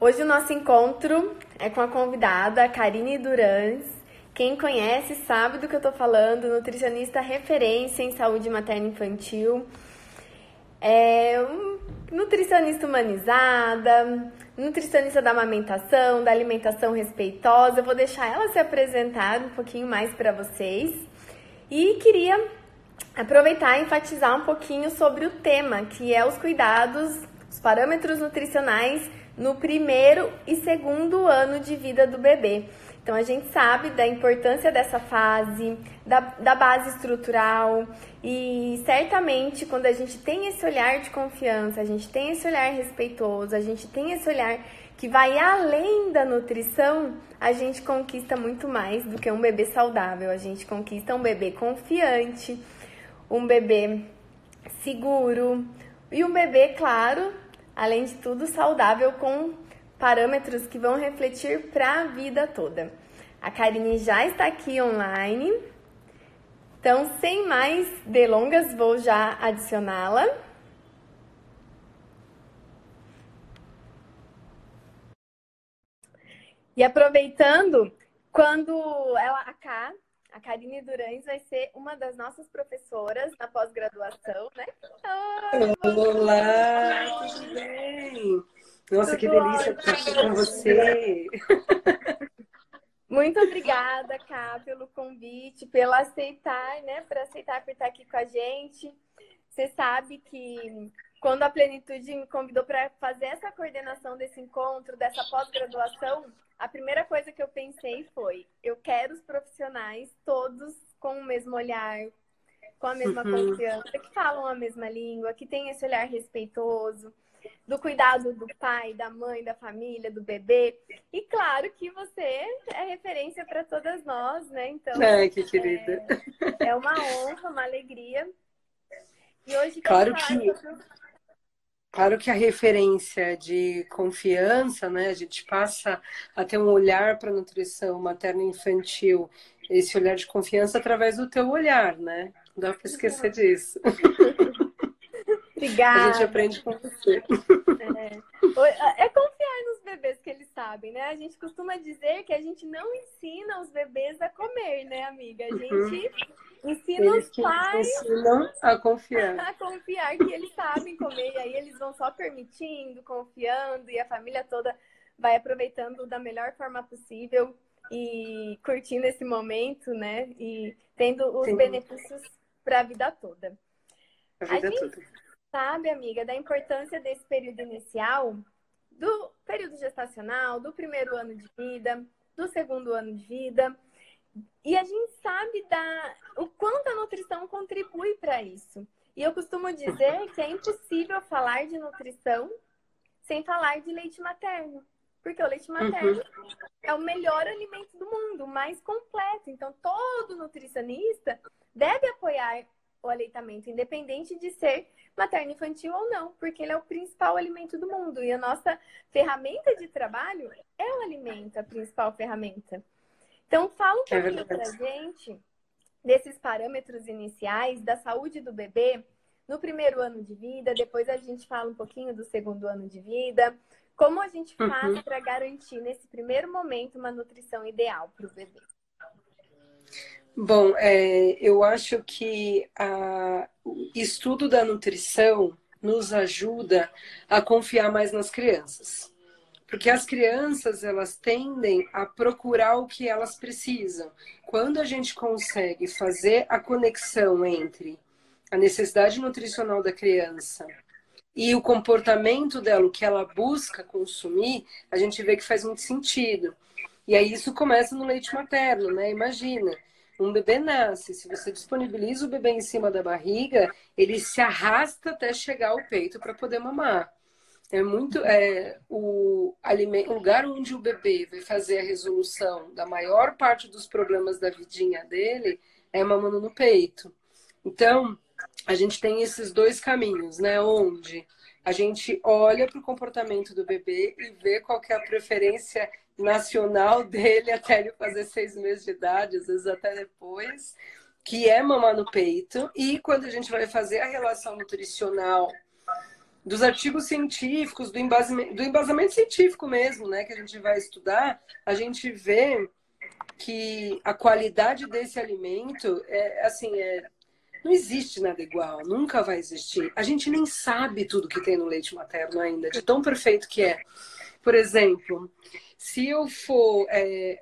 Hoje o nosso encontro é com a convidada Karine Durans. Quem conhece sabe do que eu tô falando, nutricionista referência em saúde materna infantil. É um nutricionista humanizada, nutricionista da amamentação, da alimentação respeitosa. Eu vou deixar ela se apresentar um pouquinho mais para vocês. E queria aproveitar e enfatizar um pouquinho sobre o tema, que é os cuidados, os parâmetros nutricionais no primeiro e segundo ano de vida do bebê. Então a gente sabe da importância dessa fase, da, da base estrutural e certamente quando a gente tem esse olhar de confiança, a gente tem esse olhar respeitoso, a gente tem esse olhar que vai além da nutrição, a gente conquista muito mais do que um bebê saudável. A gente conquista um bebê confiante, um bebê seguro e um bebê, claro, além de tudo, saudável com parâmetros que vão refletir para a vida toda. A Karine já está aqui online. Então, sem mais delongas, vou já adicioná-la. E aproveitando, quando ela, a a Karine Durães vai ser uma das nossas professoras na pós-graduação, né? Olá, tudo bem? Nossa, tudo que delícia estar aqui com você. Muito obrigada, Ká, pelo convite, pela aceitar, né? Por aceitar por estar aqui com a gente. Você sabe que quando a Plenitude me convidou para fazer essa coordenação desse encontro, dessa pós-graduação, a primeira coisa que eu pensei foi: eu quero os profissionais todos com o mesmo olhar, com a mesma uhum. confiança, que falam a mesma língua, que tem esse olhar respeitoso, do cuidado do pai, da mãe, da família, do bebê. E claro que você é referência para todas nós, né? Então, é, que querida. É, é uma honra, uma alegria. E hoje claro que Claro que a referência de confiança, né? A gente passa a ter um olhar para a nutrição materna infantil, esse olhar de confiança através do teu olhar, né? Não dá para esquecer disso. Obrigada. A gente aprende com você. É. é nos bebês que eles sabem, né? A gente costuma dizer que a gente não ensina os bebês a comer, né, amiga? A gente uhum. ensina eles os pais ensinam a confiar. A confiar que eles sabem comer. E aí eles vão só permitindo, confiando, e a família toda vai aproveitando da melhor forma possível e curtindo esse momento, né? E tendo os Sim. benefícios para a vida toda. A vida a gente, toda sabe, amiga, da importância desse período inicial, do período gestacional, do primeiro ano de vida, do segundo ano de vida. E a gente sabe da, o quanto a nutrição contribui para isso. E eu costumo dizer que é impossível falar de nutrição sem falar de leite materno. Porque o leite materno uhum. é o melhor alimento do mundo, o mais completo. Então, todo nutricionista deve apoiar o aleitamento, independente de ser materno infantil ou não, porque ele é o principal alimento do mundo. E a nossa ferramenta de trabalho é o alimento, a principal ferramenta. Então, fala um é pouquinho é pra gente desses parâmetros iniciais da saúde do bebê no primeiro ano de vida, depois a gente fala um pouquinho do segundo ano de vida. Como a gente faz uhum. para garantir nesse primeiro momento uma nutrição ideal para o bebê? Bom, é, eu acho que a, o estudo da nutrição nos ajuda a confiar mais nas crianças. Porque as crianças, elas tendem a procurar o que elas precisam. Quando a gente consegue fazer a conexão entre a necessidade nutricional da criança e o comportamento dela, o que ela busca consumir, a gente vê que faz muito sentido. E aí isso começa no leite materno, né? Imagina, um bebê nasce, se você disponibiliza o bebê em cima da barriga, ele se arrasta até chegar ao peito para poder mamar. É muito é, o, lugar onde o bebê vai fazer a resolução da maior parte dos problemas da vidinha dele é mamando no peito. Então, a gente tem esses dois caminhos, né? Onde a gente olha para o comportamento do bebê e vê qual é a preferência nacional dele até ele fazer seis meses de idade, às vezes até depois, que é mamar no peito. E quando a gente vai fazer a relação nutricional dos artigos científicos, do embasamento, do embasamento científico mesmo, né, que a gente vai estudar, a gente vê que a qualidade desse alimento é assim, é, não existe nada igual, nunca vai existir. A gente nem sabe tudo que tem no leite materno ainda, de tão perfeito que é. Por exemplo, se eu for. É,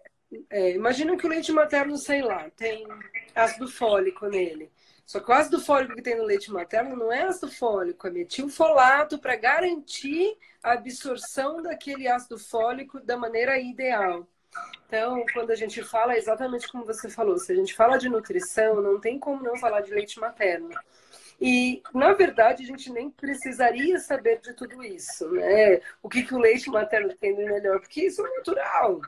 é, imagina que o leite materno, sei lá, tem ácido fólico nele. Só que o ácido fólico que tem no leite materno não é ácido fólico, é metilfolato para garantir a absorção daquele ácido fólico da maneira ideal. Então, quando a gente fala, é exatamente como você falou, se a gente fala de nutrição, não tem como não falar de leite materno. E, na verdade, a gente nem precisaria saber de tudo isso, né? O que, que o leite materno tem de melhor, porque isso é natural.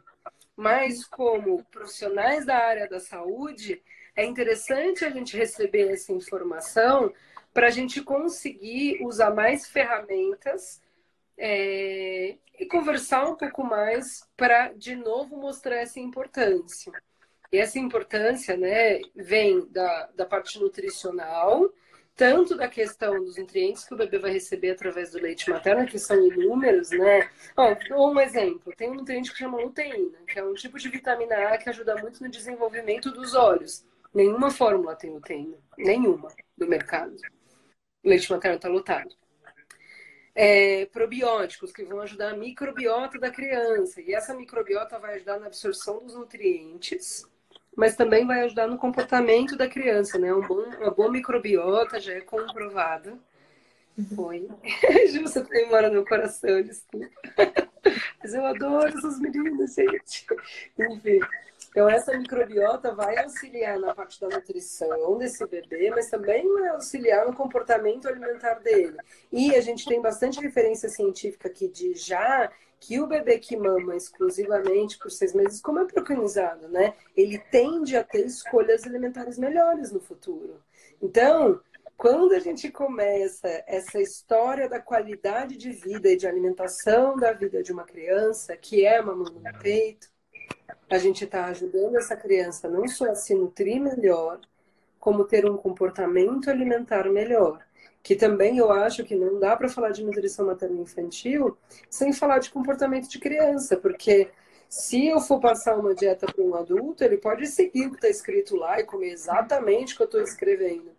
Mas, como profissionais da área da saúde, é interessante a gente receber essa informação para a gente conseguir usar mais ferramentas é, e conversar um pouco mais para, de novo, mostrar essa importância. E essa importância né, vem da, da parte nutricional, tanto da questão dos nutrientes que o bebê vai receber através do leite materno, que são inúmeros, né? Ó, um exemplo, tem um nutriente que chama luteína, que é um tipo de vitamina A que ajuda muito no desenvolvimento dos olhos. Nenhuma fórmula tem luteína, nenhuma do mercado. O leite materno está lotado é, probióticos que vão ajudar a microbiota da criança. E essa microbiota vai ajudar na absorção dos nutrientes, mas também vai ajudar no comportamento da criança, né? Um bom, uma boa microbiota já é comprovada. Foi. Ju, você tem mora no meu coração, desculpa. Mas eu adoro essas meninas, gente. Enfim. Então, essa microbiota vai auxiliar na parte da nutrição desse bebê, mas também vai auxiliar no comportamento alimentar dele. E a gente tem bastante referência científica que diz já que o bebê que mama exclusivamente por seis meses, como é preconizado, né? Ele tende a ter escolhas alimentares melhores no futuro. Então, quando a gente começa essa história da qualidade de vida e de alimentação da vida de uma criança, que é mamando no peito, a gente está ajudando essa criança não só a se nutrir melhor, como ter um comportamento alimentar melhor. Que também eu acho que não dá para falar de nutrição materna infantil sem falar de comportamento de criança, porque se eu for passar uma dieta para um adulto, ele pode seguir o que está escrito lá e comer exatamente o que eu estou escrevendo.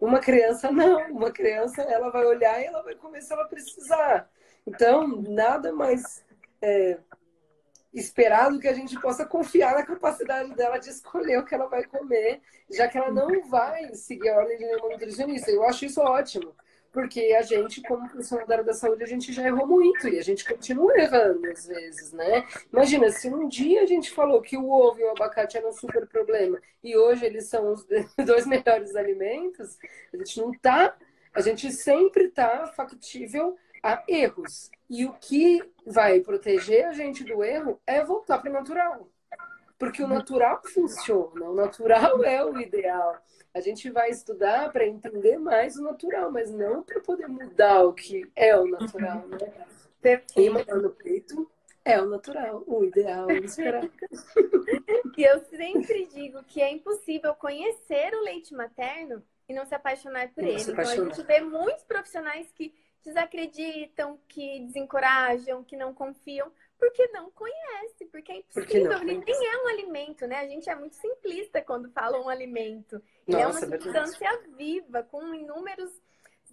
Uma criança não, uma criança ela vai olhar e ela vai comer se ela precisar. Então, nada mais é, esperado que a gente possa confiar na capacidade dela de escolher o que ela vai comer, já que ela não vai seguir a ordem de nenhuma nutricionista. Eu acho isso ótimo, porque a gente, como profissional da área da saúde, a gente já errou muito e a gente continua errando às vezes, né? Imagina, se um dia a gente falou que o ovo e o abacate eram um super problema e hoje eles são os dois melhores alimentos, a gente não tá, a gente sempre tá factível a erros. E o que vai proteger a gente do erro é voltar para o natural. Porque o natural funciona, o natural é o ideal. A gente vai estudar para entender mais o natural, mas não para poder mudar o que é o natural, né? Queima no peito é o natural, o ideal, esperar. e eu sempre digo que é impossível conhecer o leite materno e não se apaixonar por não ele. Então a gente vê muitos profissionais que desacreditam, que desencorajam, que não confiam, porque não conhece, porque é impossível. Porque ele nem é um alimento, né? A gente é muito simplista quando fala um alimento. Ele Nossa, é uma substância é viva, com inúmeros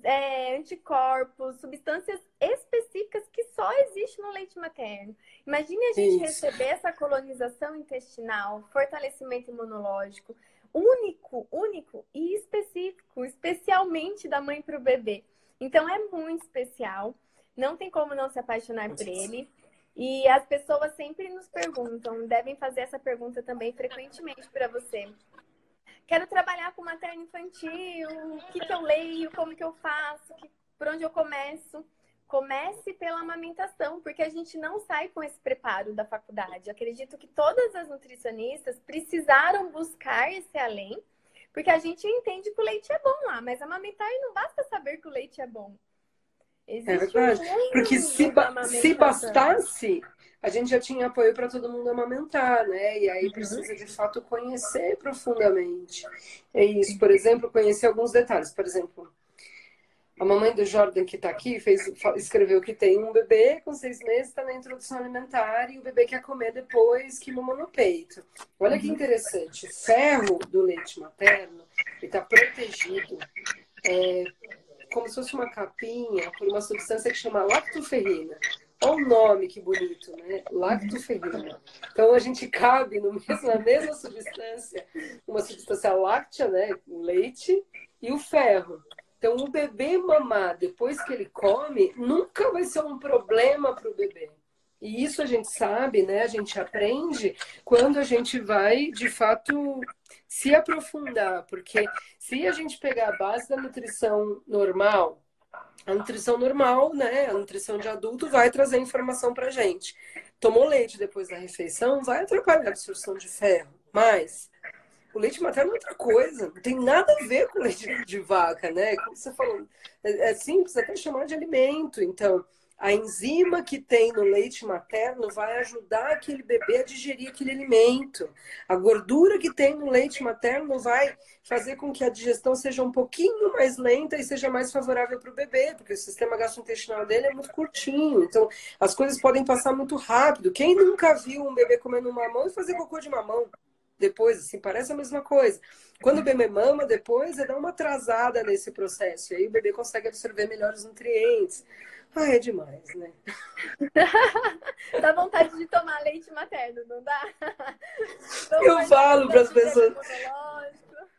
é, anticorpos, substâncias específicas que só existem no leite materno. Imagine a gente Isso. receber essa colonização intestinal, fortalecimento imunológico, único, único e específico, especialmente da mãe para o bebê. Então é muito especial. Não tem como não se apaixonar por ele. E as pessoas sempre nos perguntam, devem fazer essa pergunta também frequentemente para você. Quero trabalhar com materno infantil, o que, que eu leio, como que eu faço, que, por onde eu começo. Comece pela amamentação, porque a gente não sai com esse preparo da faculdade. acredito que todas as nutricionistas precisaram buscar esse além porque a gente entende que o leite é bom lá, mas amamentar não basta saber que o leite é bom. Existe é verdade. Porque se, se bastasse, a gente já tinha apoio para todo mundo amamentar, né? E aí uhum. precisa de fato conhecer profundamente. É isso, por exemplo, conhecer alguns detalhes. Por exemplo, A mamãe do Jordan, que está aqui, fez, escreveu que tem um bebê com seis meses, está na introdução alimentar, e o bebê quer comer depois que mamou no peito. Olha que interessante. O ferro do leite materno está protegido é, como se fosse uma capinha por uma substância que chama lactoferrina. Olha o nome que bonito, né? Lactoferrina. Então a gente cabe no mesmo, na mesma substância, uma substância láctea, né? O leite e o ferro. Então, o bebê mamar depois que ele come nunca vai ser um problema para o bebê. E isso a gente sabe, né? A gente aprende quando a gente vai, de fato, se aprofundar. Porque se a gente pegar a base da nutrição normal, a nutrição normal, né? A nutrição de adulto vai trazer informação para gente. Tomou leite depois da refeição, vai atrapalhar a absorção de ferro. Mas o leite materno é outra coisa, não tem nada a ver com leite de vaca, né? Como você falou, é, é simples até chamar de alimento. Então, a enzima que tem no leite materno vai ajudar aquele bebê a digerir aquele alimento. A gordura que tem no leite materno vai fazer com que a digestão seja um pouquinho mais lenta e seja mais favorável para o bebê, porque o sistema gastrointestinal dele é muito curtinho. Então, as coisas podem passar muito rápido. Quem nunca viu um bebê comendo mamão e fazer cocô de mamão? Depois, assim, parece a mesma coisa. Quando o bebê mama, depois é dar uma atrasada nesse processo. E aí o bebê consegue absorver melhor os nutrientes. Ah, é demais, né? dá vontade de tomar leite materno, não dá? Eu falo para as pessoas.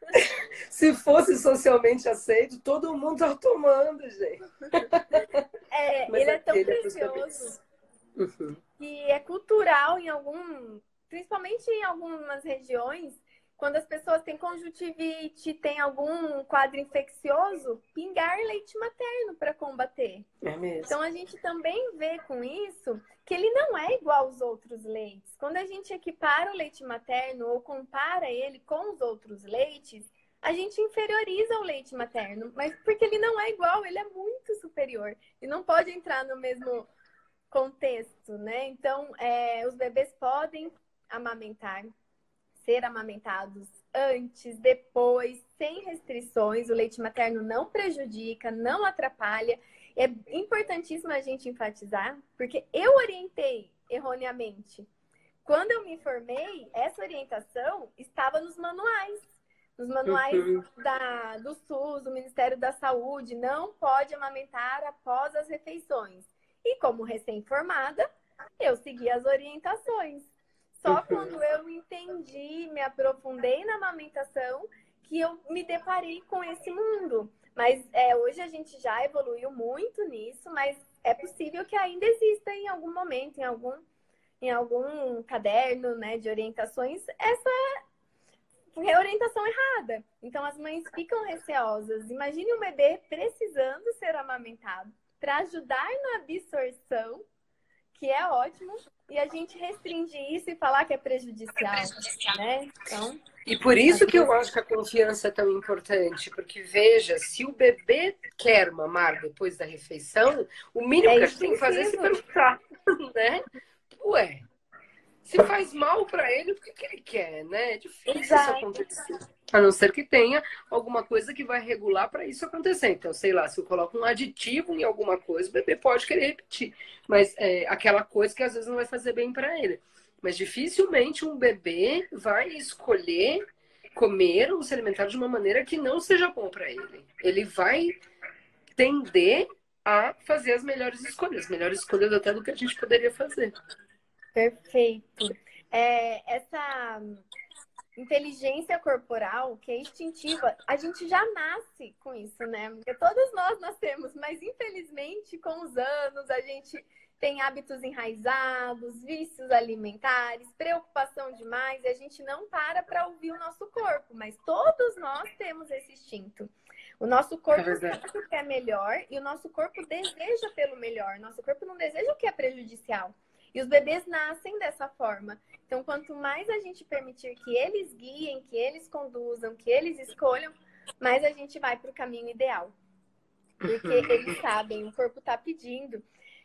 Se fosse socialmente aceito, todo mundo tá tomando, gente. É, Mas ele é tão precioso. Uhum. E é cultural em algum principalmente em algumas regiões, quando as pessoas têm conjuntivite, tem algum quadro infeccioso, pingar leite materno para combater. É mesmo. Então a gente também vê com isso que ele não é igual aos outros leites. Quando a gente equipara o leite materno ou compara ele com os outros leites, a gente inferioriza o leite materno, mas porque ele não é igual, ele é muito superior e não pode entrar no mesmo contexto, né? Então, é, os bebês podem amamentar, ser amamentados antes, depois, sem restrições. O leite materno não prejudica, não atrapalha. É importantíssimo a gente enfatizar, porque eu orientei erroneamente. Quando eu me formei, essa orientação estava nos manuais. Nos manuais uhum. da, do SUS, do Ministério da Saúde, não pode amamentar após as refeições. E como recém-formada, eu segui as orientações. Só quando eu entendi, me aprofundei na amamentação, que eu me deparei com esse mundo. Mas é, hoje a gente já evoluiu muito nisso, mas é possível que ainda exista em algum momento, em algum, em algum caderno né, de orientações, essa reorientação errada. Então as mães ficam receosas. Imagine um bebê precisando ser amamentado para ajudar na absorção que é ótimo, e a gente restringir isso e falar que é prejudicial, né? Então, e por isso que eu acho que a confiança é tão importante, porque veja, se o bebê quer mamar depois da refeição, o mínimo é que a gente tem que fazer é se perguntar, né? Ué, se faz mal para ele, por que, que ele quer, né? É difícil Exato. isso acontecer. A não ser que tenha alguma coisa que vai regular para isso acontecer. Então, sei lá, se eu coloco um aditivo em alguma coisa, o bebê pode querer repetir. Mas é aquela coisa que às vezes não vai fazer bem para ele. Mas dificilmente um bebê vai escolher comer ou se alimentar de uma maneira que não seja bom para ele. Ele vai tender a fazer as melhores escolhas, melhores escolhas até do que a gente poderia fazer. Perfeito. É, essa inteligência corporal, que é instintiva, a gente já nasce com isso, né? Porque todos nós nascemos, mas infelizmente com os anos a gente tem hábitos enraizados, vícios alimentares, preocupação demais e a gente não para para ouvir o nosso corpo, mas todos nós temos esse instinto. O nosso corpo é sabe o que é melhor e o nosso corpo deseja pelo melhor. Nosso corpo não deseja o que é prejudicial. E os bebês nascem dessa forma. Então, quanto mais a gente permitir que eles guiem, que eles conduzam, que eles escolham, mais a gente vai para o caminho ideal. Porque eles sabem, o corpo está pedindo.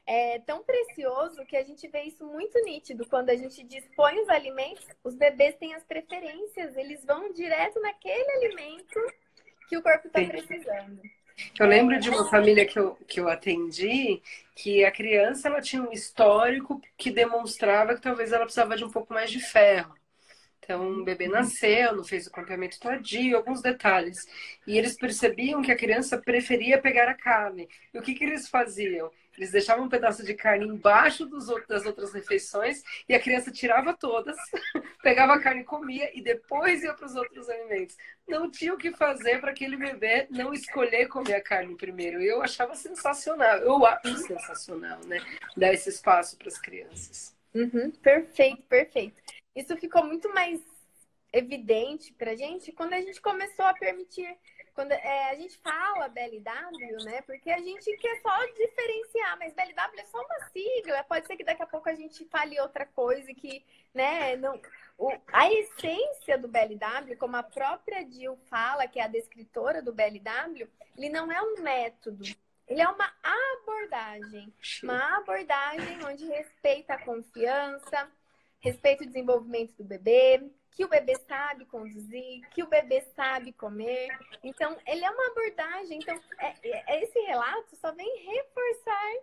É tão precioso que a gente vê isso muito nítido. Quando a gente dispõe os alimentos, os bebês têm as preferências, eles vão direto naquele alimento que o corpo está precisando. Eu lembro de uma família que eu, que eu atendi que a criança ela tinha um histórico que demonstrava que talvez ela precisava de um pouco mais de ferro. Então, o bebê nasceu, não fez o campeamento tardio, alguns detalhes. E eles percebiam que a criança preferia pegar a carne. E o que, que eles faziam? Eles deixavam um pedaço de carne embaixo dos, das outras refeições e a criança tirava todas, pegava a carne e comia e depois ia para os outros alimentos. Não tinha o que fazer para aquele bebê não escolher comer a carne primeiro. Eu achava sensacional, eu acho sensacional, né? Dar esse espaço para as crianças. Uhum, perfeito, perfeito. Isso ficou muito mais evidente para a gente quando a gente começou a permitir quando é, a gente fala BLW, né? Porque a gente quer só diferenciar, mas BLW é só uma sigla. Pode ser que daqui a pouco a gente fale outra coisa que, né? Não, o, a essência do BLW, como a própria Jill fala, que é a descritora do BLW, ele não é um método. Ele é uma abordagem. Uma abordagem onde respeita a confiança, respeita o desenvolvimento do bebê, que o bebê sabe conduzir, que o bebê sabe comer. Então, ele é uma abordagem. Então, é, é, esse relato só vem reforçar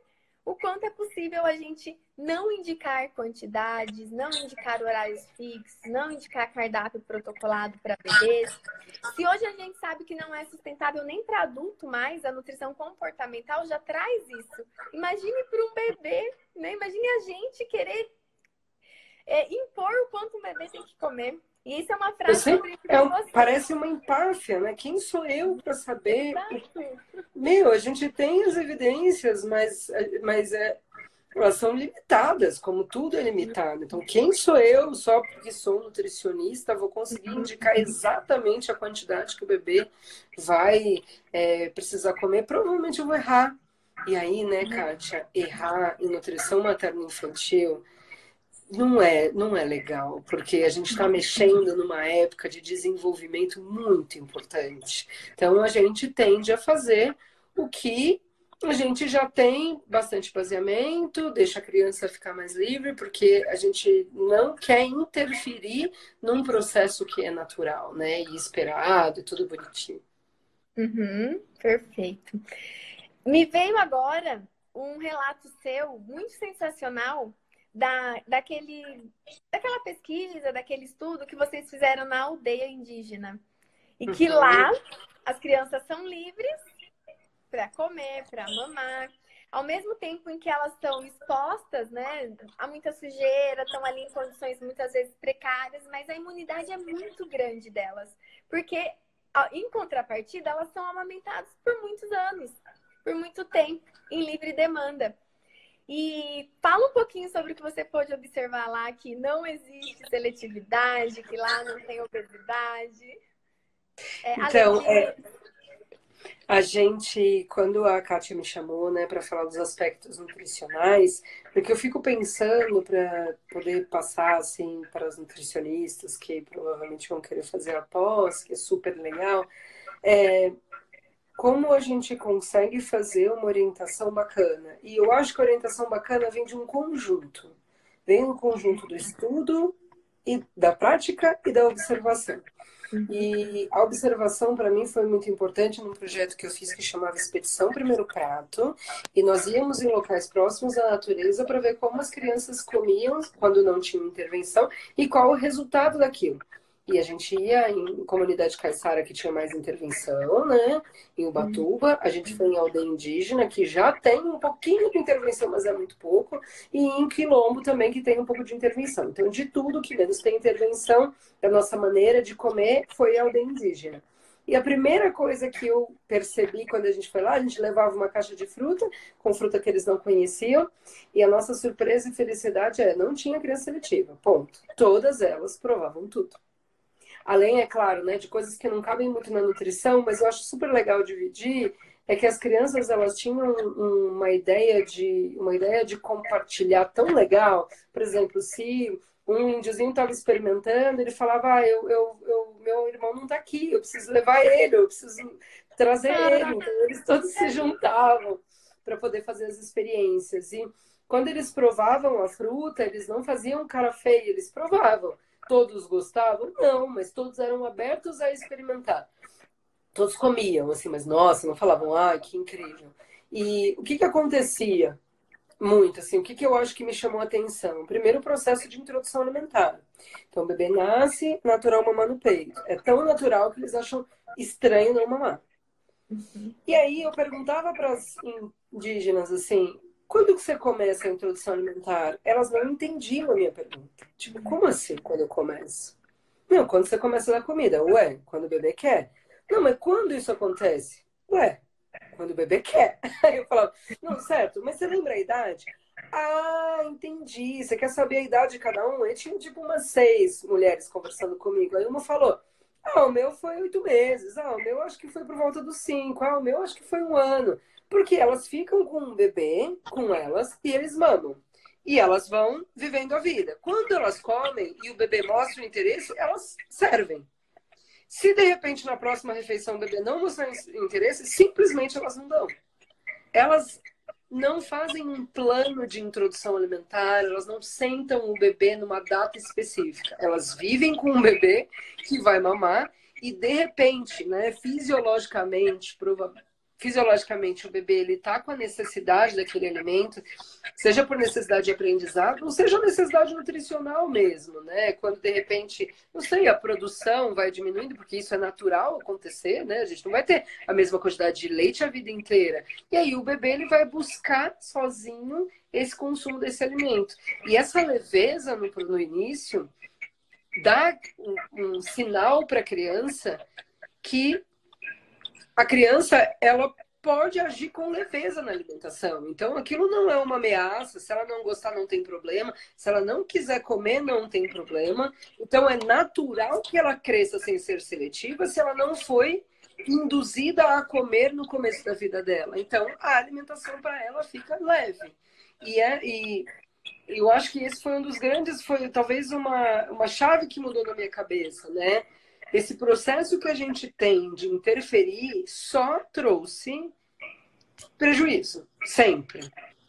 o quanto é possível a gente não indicar quantidades, não indicar horários fixos, não indicar cardápio protocolado para bebês. Se hoje a gente sabe que não é sustentável nem para adulto mais, a nutrição comportamental já traz isso. Imagine para um bebê, né? Imagine a gente querer é, impor o quanto um bebê tem que comer. E isso é uma frase sempre, é parece uma empáfia, né? Quem sou eu para saber? Exato. Meu, a gente tem as evidências, mas, mas é, elas são limitadas, como tudo é limitado. Então, quem sou eu, só porque sou nutricionista, vou conseguir indicar exatamente a quantidade que o bebê vai é, precisar comer? Provavelmente eu vou errar. E aí, né. Kátia, errar em nutrição materno-infantil não é, não é legal, porque a gente está mexendo numa época de desenvolvimento muito importante. Então a gente tende a fazer o que a gente já tem bastante baseamento, deixa a criança ficar mais livre, porque a gente não quer interferir num processo que é natural, né? E esperado e tudo bonitinho. Uhum, perfeito. Me veio agora um relato seu muito sensacional da, daquele, daquela pesquisa, daquele estudo que vocês fizeram na aldeia indígena. E que uhum. lá as crianças são livres para comer, para mamar. Ao mesmo tempo em que elas estão expostas, né, a muita sujeira, estão ali em condições muitas vezes precárias, mas a imunidade é muito grande delas, porque em contrapartida elas são amamentadas por muitos anos, por muito tempo, em livre demanda. E fala um pouquinho sobre o que você pôde observar lá, que não existe seletividade, que lá não tem obesidade. É, então, é, a gente, quando a Kátia me chamou, né, para falar dos aspectos nutricionais, porque eu fico pensando para poder passar assim para os nutricionistas que provavelmente vão querer fazer a pós, que é super legal, é, como a gente consegue fazer uma orientação bacana. E eu acho que a orientação bacana vem de um conjunto. Vem um conjunto do estudo e da prática e da observação. E a observação para mim foi muito importante num projeto que eu fiz que chamava Expedição Primeiro Prato, e nós íamos em locais próximos à natureza para ver como as crianças comiam quando não tinham intervenção e qual o resultado daquilo. E a gente ia em comunidade caiçara que tinha mais intervenção, né? Em Ubatuba. A gente foi em aldeia indígena, que já tem um pouquinho de intervenção, mas é muito pouco. E em Quilombo também, que tem um pouco de intervenção. Então, de tudo que menos tem intervenção, a nossa maneira de comer foi a aldeia indígena. E a primeira coisa que eu percebi quando a gente foi lá, a gente levava uma caixa de fruta, com fruta que eles não conheciam, e a nossa surpresa e felicidade é, não tinha criança seletiva, ponto. Todas elas provavam tudo. Além, é claro, né, de coisas que não cabem muito na nutrição, mas eu acho super legal dividir é que as crianças elas tinham uma ideia de uma ideia de compartilhar tão legal. Por exemplo, se um índiozinho estava experimentando, ele falava: ah, eu, eu, eu, meu irmão não está aqui, eu preciso levar ele, eu preciso trazer ele. Então, eles todos se juntavam para poder fazer as experiências. E quando eles provavam a fruta, eles não faziam cara feia, eles provavam. Todos gostavam? Não, mas todos eram abertos a experimentar. todos comiam, assim, mas nossa, não falavam, ah, que incrível. E o que que acontecia? Muito, assim, o que, que eu acho que me chamou a atenção? Primeiro, o processo de introdução alimentar. Então, o bebê nasce, natural mamar no peito. É tão natural que eles acham estranho não mamar. Uhum. E aí eu perguntava para as indígenas assim, quando que você começa a introdução alimentar? Elas não entendiam a minha pergunta. Tipo, como assim quando eu começo? Não, quando você começa a dar comida. Ué, quando o bebê quer. Não, mas quando isso acontece? Ué, quando o bebê quer. Aí eu falava, não, certo, mas você lembra a idade? Ah, entendi. Você quer saber a idade de cada um? Eu tinha tipo umas seis mulheres conversando comigo. Aí uma falou, ah, o meu foi oito meses. Ah, o meu acho que foi por volta dos cinco. Ah, o meu acho que foi um ano. Porque elas ficam com um bebê, com elas, e eles mamam. E elas vão vivendo a vida. Quando elas comem e o bebê mostra o interesse, elas servem. Se de repente na próxima refeição o bebê não mostrar interesse, simplesmente elas não dão. Elas não fazem um plano de introdução alimentar, elas não sentam o bebê numa data específica. Elas vivem com um bebê que vai mamar e de repente, né, fisiologicamente, provavelmente fisiologicamente o bebê ele está com a necessidade daquele alimento, seja por necessidade de aprendizado, ou seja necessidade nutricional mesmo, né? Quando de repente, não sei, a produção vai diminuindo, porque isso é natural acontecer, né? A gente não vai ter a mesma quantidade de leite a vida inteira. E aí o bebê ele vai buscar sozinho esse consumo desse alimento. E essa leveza no, no início dá um, um sinal para a criança que a criança ela pode agir com leveza na alimentação. Então, aquilo não é uma ameaça. Se ela não gostar, não tem problema. Se ela não quiser comer, não tem problema. Então, é natural que ela cresça sem ser seletiva se ela não foi induzida a comer no começo da vida dela. Então, a alimentação para ela fica leve. E, é, e eu acho que esse foi um dos grandes, foi talvez uma, uma chave que mudou na minha cabeça, né? Esse processo que a gente tem de interferir só trouxe prejuízo, sempre.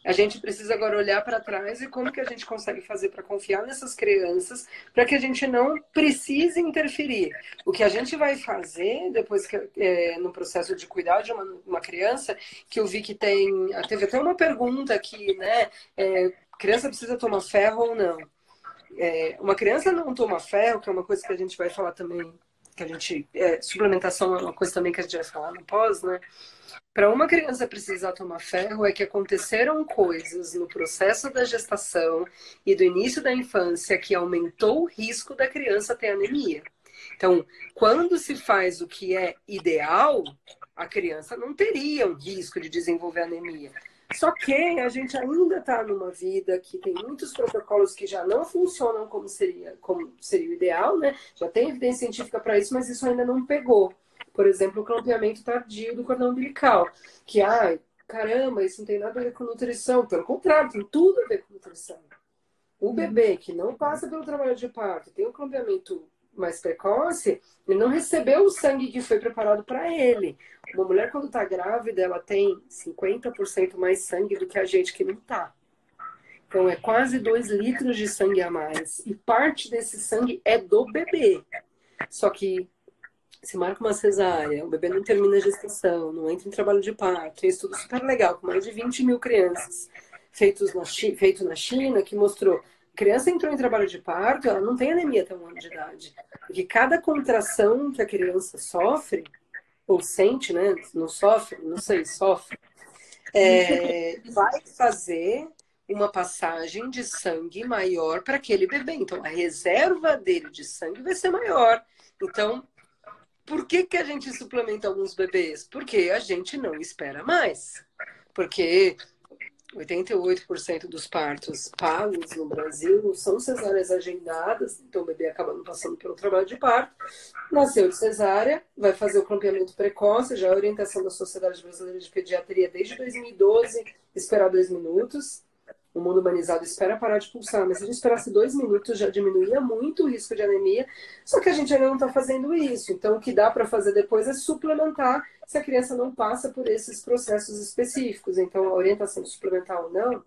A gente precisa agora olhar para trás e como que a gente consegue fazer para confiar nessas crianças, para que a gente não precise interferir. O que a gente vai fazer depois que é, no processo de cuidar de uma, uma, criança, que eu vi que tem, teve até uma pergunta aqui, né? É, criança precisa tomar ferro ou não? É, uma criança não toma ferro, que é uma coisa que a gente vai falar também que a gente. É, suplementação é uma coisa também que a gente vai falar no pós, né? Para uma criança precisar tomar ferro é que aconteceram coisas no processo da gestação e do início da infância que aumentou o risco da criança ter anemia. Então, quando se faz o que é ideal, a criança não teria um risco de desenvolver anemia. Só que a gente ainda está numa vida que tem muitos protocolos que já não funcionam como seria, como seria o ideal, né? Já tem evidência científica para isso, mas isso ainda não pegou. Por exemplo, o clampeamento tardio do cordão umbilical, que, ai, caramba, isso não tem nada a ver com nutrição. Pelo contrário, tem tudo a ver com nutrição. O bebê que não passa pelo trabalho de parto, tem o clampeamento mais precoce, ele não recebeu o sangue que foi preparado para ele. Uma mulher, quando está grávida, ela tem 50% mais sangue do que a gente que não está. Então, é quase 2 litros de sangue a mais. E parte desse sangue é do bebê. Só que se marca uma cesárea, o bebê não termina a gestação, não entra em trabalho de parto. Tem estudo super legal, com mais de 20 mil crianças feitos na, feito na China, que mostrou criança entrou em trabalho de parto, ela não tem anemia até um ano de idade. Porque cada contração que a criança sofre, ou sente, né? Não sofre, não sei, sofre, é, vai fazer uma passagem de sangue maior para aquele bebê. Então, a reserva dele de sangue vai ser maior. Então, por que, que a gente suplementa alguns bebês? Porque a gente não espera mais. Porque 88% dos partos pagos no Brasil são cesáreas agendadas, então o bebê acaba não passando pelo trabalho de parto. Nasceu de cesárea, vai fazer o clampeamento precoce, já é a orientação da Sociedade Brasileira de Pediatria desde 2012, esperar dois minutos o mundo humanizado espera parar de pulsar, mas se a gente esperasse dois minutos já diminuía muito o risco de anemia, só que a gente ainda não está fazendo isso. Então, o que dá para fazer depois é suplementar se a criança não passa por esses processos específicos. Então, a orientação suplementar ou não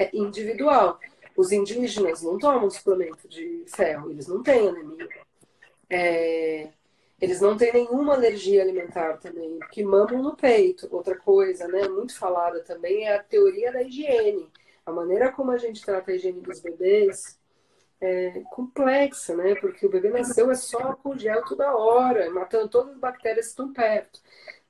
é individual. Os indígenas não tomam suplemento de ferro, eles não têm anemia. É... Eles não têm nenhuma alergia alimentar também, porque mamam no peito. Outra coisa, né, muito falada também é a teoria da higiene. A maneira como a gente trata a higiene dos bebês é complexa, né? Porque o bebê nasceu é só com gel toda hora, matando todas as bactérias que estão perto.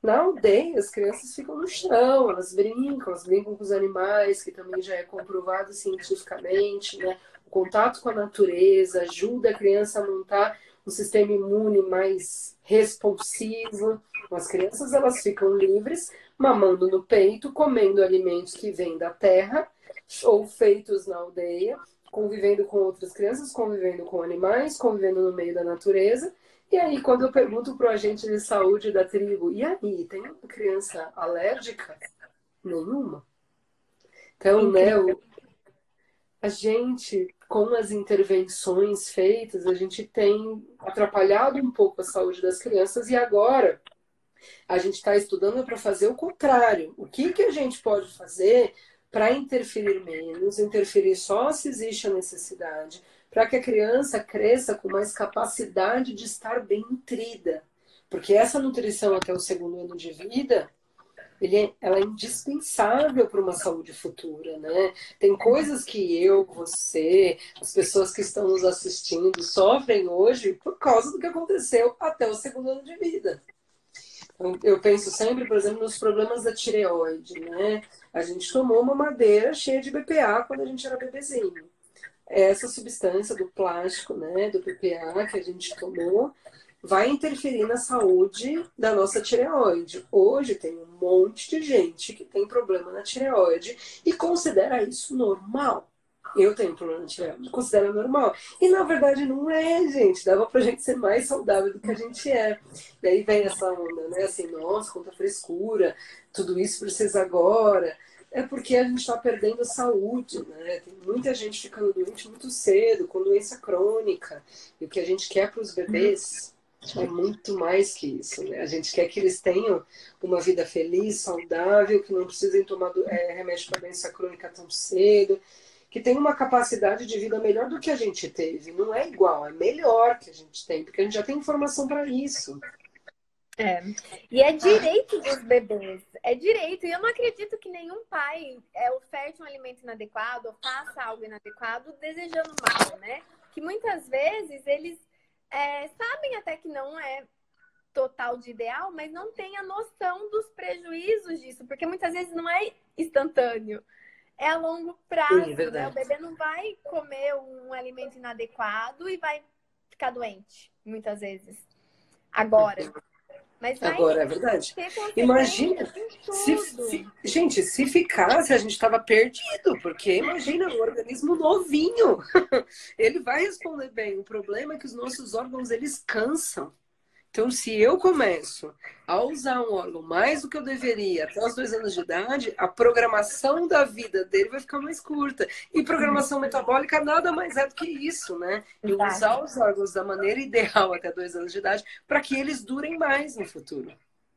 Na aldeia, as crianças ficam no chão, elas brincam, elas brincam com os animais, que também já é comprovado cientificamente, né? O contato com a natureza ajuda a criança a montar um sistema imune mais responsivo. As crianças, elas ficam livres, mamando no peito, comendo alimentos que vêm da terra ou feitos na aldeia, convivendo com outras crianças, convivendo com animais, convivendo no meio da natureza e aí, quando eu pergunto para o agente de saúde da tribo, e aí, tem uma criança alérgica? Nenhuma. Então, né, o, a gente, com as intervenções feitas, a gente tem atrapalhado um pouco a saúde das crianças e agora a gente está estudando para fazer o contrário. O que, que a gente pode fazer para interferir menos, interferir só se existe a necessidade, para que a criança cresça com mais capacidade de estar bem nutrida. Porque essa nutrição até o segundo ano de vida, ele é, ela é indispensável para uma saúde futura, né? Tem coisas que eu, você, as pessoas que estão nos assistindo sofrem hoje por causa do que aconteceu até o segundo ano de vida. Então, eu penso sempre, por exemplo, nos problemas da tireoide, né? A gente tomou uma madeira cheia de BPA quando a gente era bebezinho essa substância do plástico, né, do PPA que a gente tomou, vai interferir na saúde da nossa tireoide. Hoje tem um monte de gente que tem problema na tireoide e considera isso normal. Eu tenho problema na tireoide, considera normal. E na verdade não é, gente. Dava pra gente ser mais saudável do que a gente é. E aí vem essa onda, né? Assim, nossa, quanta frescura, tudo isso precisa agora é porque a gente está perdendo a saúde, né? Tem muita gente ficando doente muito cedo, com doença crônica. E o que a gente quer para os bebês é muito mais que isso. Né? A gente quer que eles tenham uma vida feliz, saudável, que não precisem tomar é, remédio para doença crônica tão cedo, que tenham uma capacidade de vida melhor do que a gente teve. Não é igual, é melhor que a gente tem, porque a gente já tem informação para isso. É. E é direito dos bebês. É direito. E eu não acredito que nenhum pai é, oferte um alimento inadequado ou faça algo inadequado desejando mal, né? Que muitas vezes eles é, sabem até que não é total de ideal, mas não tem a noção dos prejuízos disso, porque muitas vezes não é instantâneo. É a longo prazo, Sim, né? O bebê não vai comer um alimento inadequado e vai ficar doente, muitas vezes. Agora, mas Agora, é verdade. Imagina, se, se, gente, se ficasse, a gente estava perdido, porque imagina um organismo novinho. Ele vai responder bem. O problema é que os nossos órgãos, eles cansam. Então, se eu começo a usar um órgão mais do que eu deveria até os dois anos de idade, a programação da vida dele vai ficar mais curta. E programação metabólica nada mais é do que isso, né? E usar os órgãos da maneira ideal até dois anos de idade para que eles durem mais no futuro.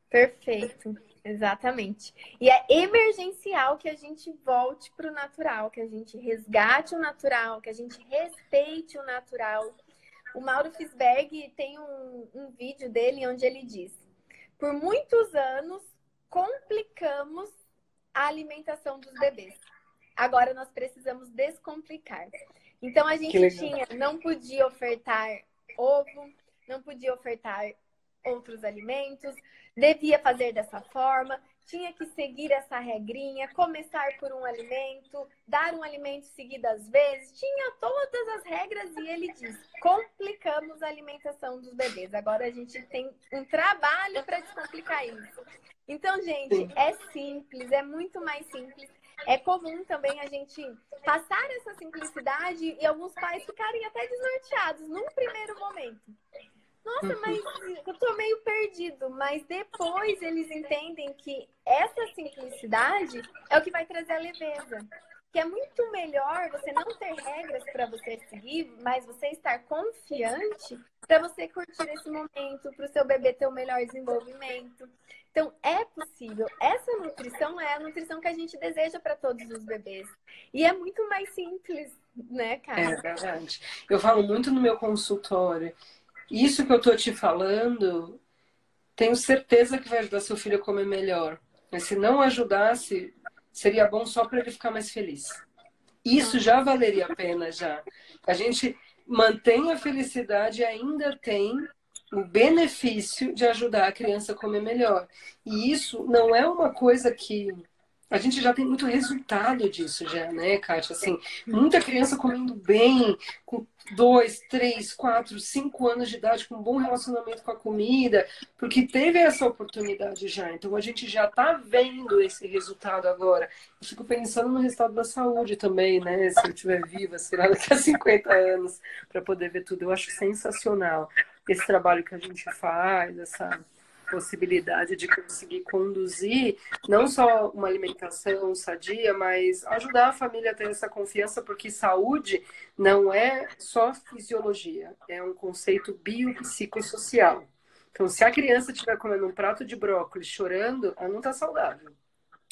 Perfeito. Exatamente. E é emergencial que a gente volte para o natural, que a gente resgate o natural, que a gente respeite o natural o Mauro Fisberg tem um, um vídeo dele onde ele diz: por muitos anos complicamos a alimentação dos bebês. Agora nós precisamos descomplicar. Então a gente tinha, não podia ofertar ovo, não podia ofertar outros alimentos, devia fazer dessa forma, tinha que seguir essa regrinha, começar por um alimento, dar um alimento seguidas vezes, tinha todas as regras e ele diz: complicamos a alimentação dos bebês. Agora a gente tem um trabalho para descomplicar isso. Então, gente, é simples, é muito mais simples. É comum também a gente passar essa simplicidade e alguns pais ficarem até desnorteados num primeiro momento. Nossa, mas eu tô meio perdido. Mas depois eles entendem que essa simplicidade é o que vai trazer a leveza. Que é muito melhor você não ter regras para você seguir, mas você estar confiante para você curtir esse momento, para o seu bebê ter o melhor desenvolvimento. Então, é possível. Essa nutrição é a nutrição que a gente deseja para todos os bebês. E é muito mais simples, né, cara? É verdade. Eu falo muito no meu consultório isso que eu tô te falando, tenho certeza que vai ajudar seu filho a comer melhor. Mas se não ajudasse, seria bom só para ele ficar mais feliz. Isso já valeria a pena já. A gente mantém a felicidade e ainda tem o benefício de ajudar a criança a comer melhor. E isso não é uma coisa que a gente já tem muito resultado disso já, né, Kátia? Assim, muita criança comendo bem, com dois, três, quatro, cinco anos de idade, com um bom relacionamento com a comida, porque teve essa oportunidade já. Então a gente já está vendo esse resultado agora. Eu fico pensando no resultado da saúde também, né? Se eu estiver viva, será daqui a 50 anos, para poder ver tudo. Eu acho sensacional esse trabalho que a gente faz, essa possibilidade de conseguir conduzir não só uma alimentação sadia, mas ajudar a família a ter essa confiança, porque saúde não é só fisiologia, é um conceito biopsicossocial. Então, se a criança estiver comendo um prato de brócolis chorando, ela não está saudável.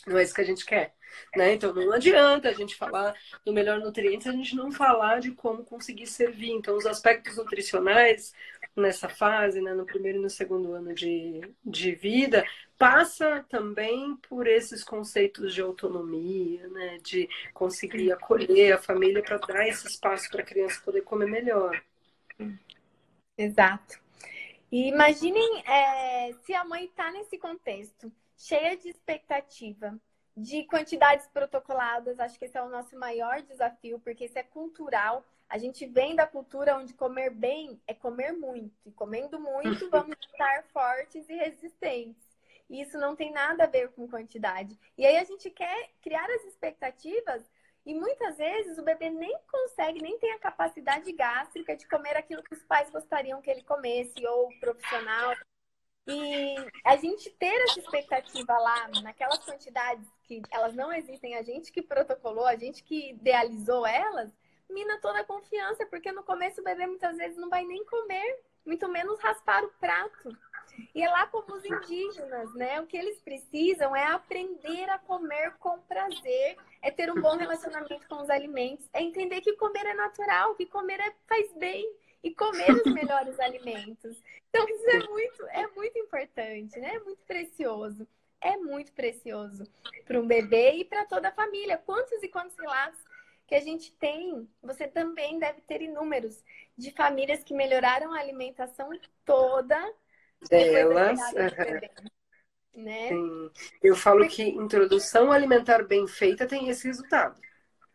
Não é isso que a gente quer. Né? Então não adianta a gente falar do melhor nutriente se a gente não falar de como conseguir servir. Então, os aspectos nutricionais nessa fase, né, no primeiro e no segundo ano de, de vida, passa também por esses conceitos de autonomia, né, de conseguir acolher a família para dar esse espaço para a criança poder comer melhor. Exato. E imaginem é, se a mãe está nesse contexto, cheia de expectativa, de quantidades protocoladas, acho que esse é o nosso maior desafio, porque isso é cultural a gente vem da cultura onde comer bem é comer muito. E comendo muito, vamos estar fortes e resistentes. E isso não tem nada a ver com quantidade. E aí a gente quer criar as expectativas e muitas vezes o bebê nem consegue, nem tem a capacidade gástrica de comer aquilo que os pais gostariam que ele comesse, ou o profissional. E a gente ter essa expectativa lá, naquelas quantidades que elas não existem, a gente que protocolou, a gente que idealizou elas, mina toda a confiança, porque no começo o bebê muitas vezes não vai nem comer, muito menos raspar o prato. E é lá como os indígenas, né? O que eles precisam é aprender a comer com prazer, é ter um bom relacionamento com os alimentos, é entender que comer é natural, que comer é, faz bem e comer os melhores alimentos. Então isso é muito, é muito importante, né? É muito precioso. É muito precioso para um bebê e para toda a família. Quantos e quantos relatos que a gente tem, você também deve ter inúmeros de famílias que melhoraram a alimentação toda delas. Né? Sim. Eu falo que introdução alimentar bem feita tem esse resultado.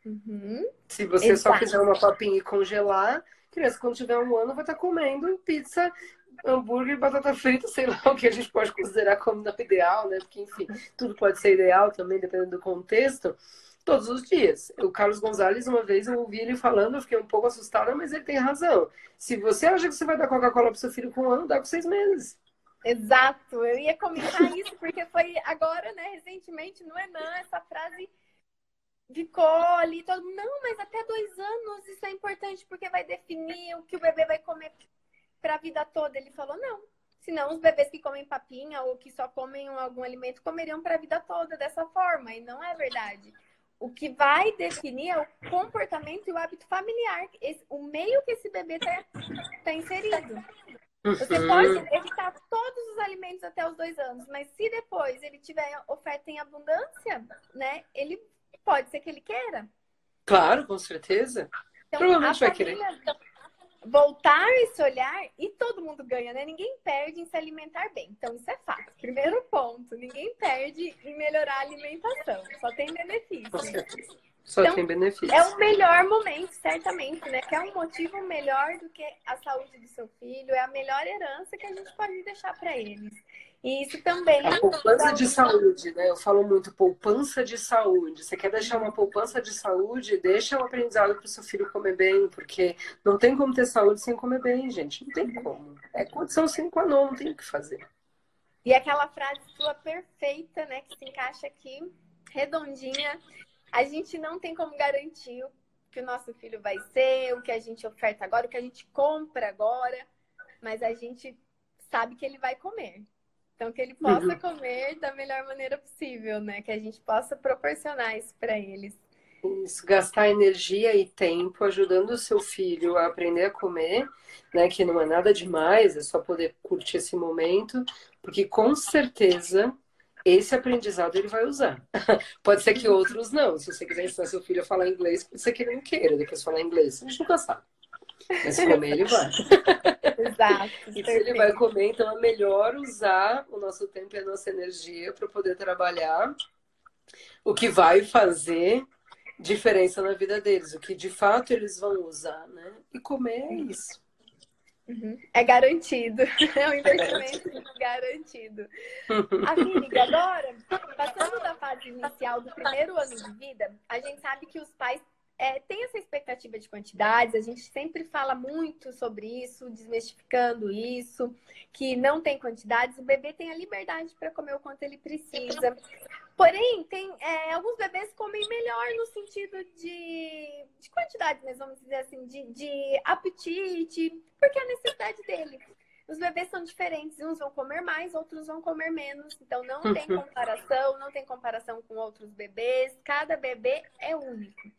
Uhum. Se você Exato. só fizer uma papinha e congelar, criança quando tiver um ano vai estar comendo pizza hambúrguer, batata frita, sei lá o que a gente pode considerar como não ideal, né? Porque, enfim, tudo pode ser ideal também, dependendo do contexto todos os dias. O Carlos Gonzalez, uma vez eu ouvi ele falando, eu fiquei um pouco assustada, mas ele tem razão. Se você acha que você vai dar Coca-Cola pro seu filho com um ano, dá com seis meses. Exato, eu ia comentar isso, porque foi agora, né, recentemente, no Enan, essa frase ficou ali, todo mundo, não, mas até dois anos isso é importante, porque vai definir o que o bebê vai comer para a vida toda. Ele falou, não, senão os bebês que comem papinha ou que só comem algum alimento comeriam para a vida toda dessa forma, e não é verdade o que vai definir é o comportamento e o hábito familiar, esse, o meio que esse bebê está tá inserido. Você pode evitar todos os alimentos até os dois anos, mas se depois ele tiver oferta em abundância, né, ele pode ser que ele queira. Claro, com certeza. Então, Provavelmente vai querer voltar esse olhar e todo mundo ganha, né? Ninguém perde em se alimentar bem. Então, isso é fato. Primeiro ponto: ninguém perde em melhorar a alimentação. Só tem benefício. Só então, tem benefício. É o melhor momento, certamente, né? Que é um motivo melhor do que a saúde do seu filho, é a melhor herança que a gente pode deixar para eles. E isso também. A poupança de saúde, né? Eu falo muito poupança de saúde. Você quer deixar uma poupança de saúde? Deixa o um aprendizado para o seu filho comer bem, porque não tem como ter saúde sem comer bem, gente. Não tem como. É condição sem qua non, não tem o que fazer. E aquela frase sua perfeita, né? Que se encaixa aqui, redondinha. A gente não tem como garantir o que o nosso filho vai ser, o que a gente oferta agora, o que a gente compra agora, mas a gente sabe que ele vai comer. Então, que ele possa uhum. comer da melhor maneira possível, né? Que a gente possa proporcionar isso para eles. Isso, gastar energia e tempo ajudando o seu filho a aprender a comer, né? Que não é nada demais, é só poder curtir esse momento, porque com certeza esse aprendizado ele vai usar. pode ser que outros não. Se você quiser ensinar seu filho a falar inglês, pode ser que ele não queira depois falar inglês. A gente nunca sabe. Mas comer ele vai. Exato. e se ele vai comer, então é melhor usar o nosso tempo e a nossa energia para poder trabalhar o que vai fazer diferença na vida deles, o que de fato eles vão usar, né? E comer é isso. Uhum. É garantido, é um investimento garantido. Amiga, agora, passando da fase inicial do primeiro ano de vida, a gente sabe que os pais é, tem essa expectativa de quantidades, a gente sempre fala muito sobre isso, desmistificando isso, que não tem quantidades, o bebê tem a liberdade para comer o quanto ele precisa. Porém, tem é, alguns bebês comem melhor no sentido de, de quantidade, mas vamos dizer assim, de, de apetite, porque é a necessidade dele. Os bebês são diferentes, uns vão comer mais, outros vão comer menos. Então não tem comparação, não tem comparação com outros bebês. Cada bebê é único.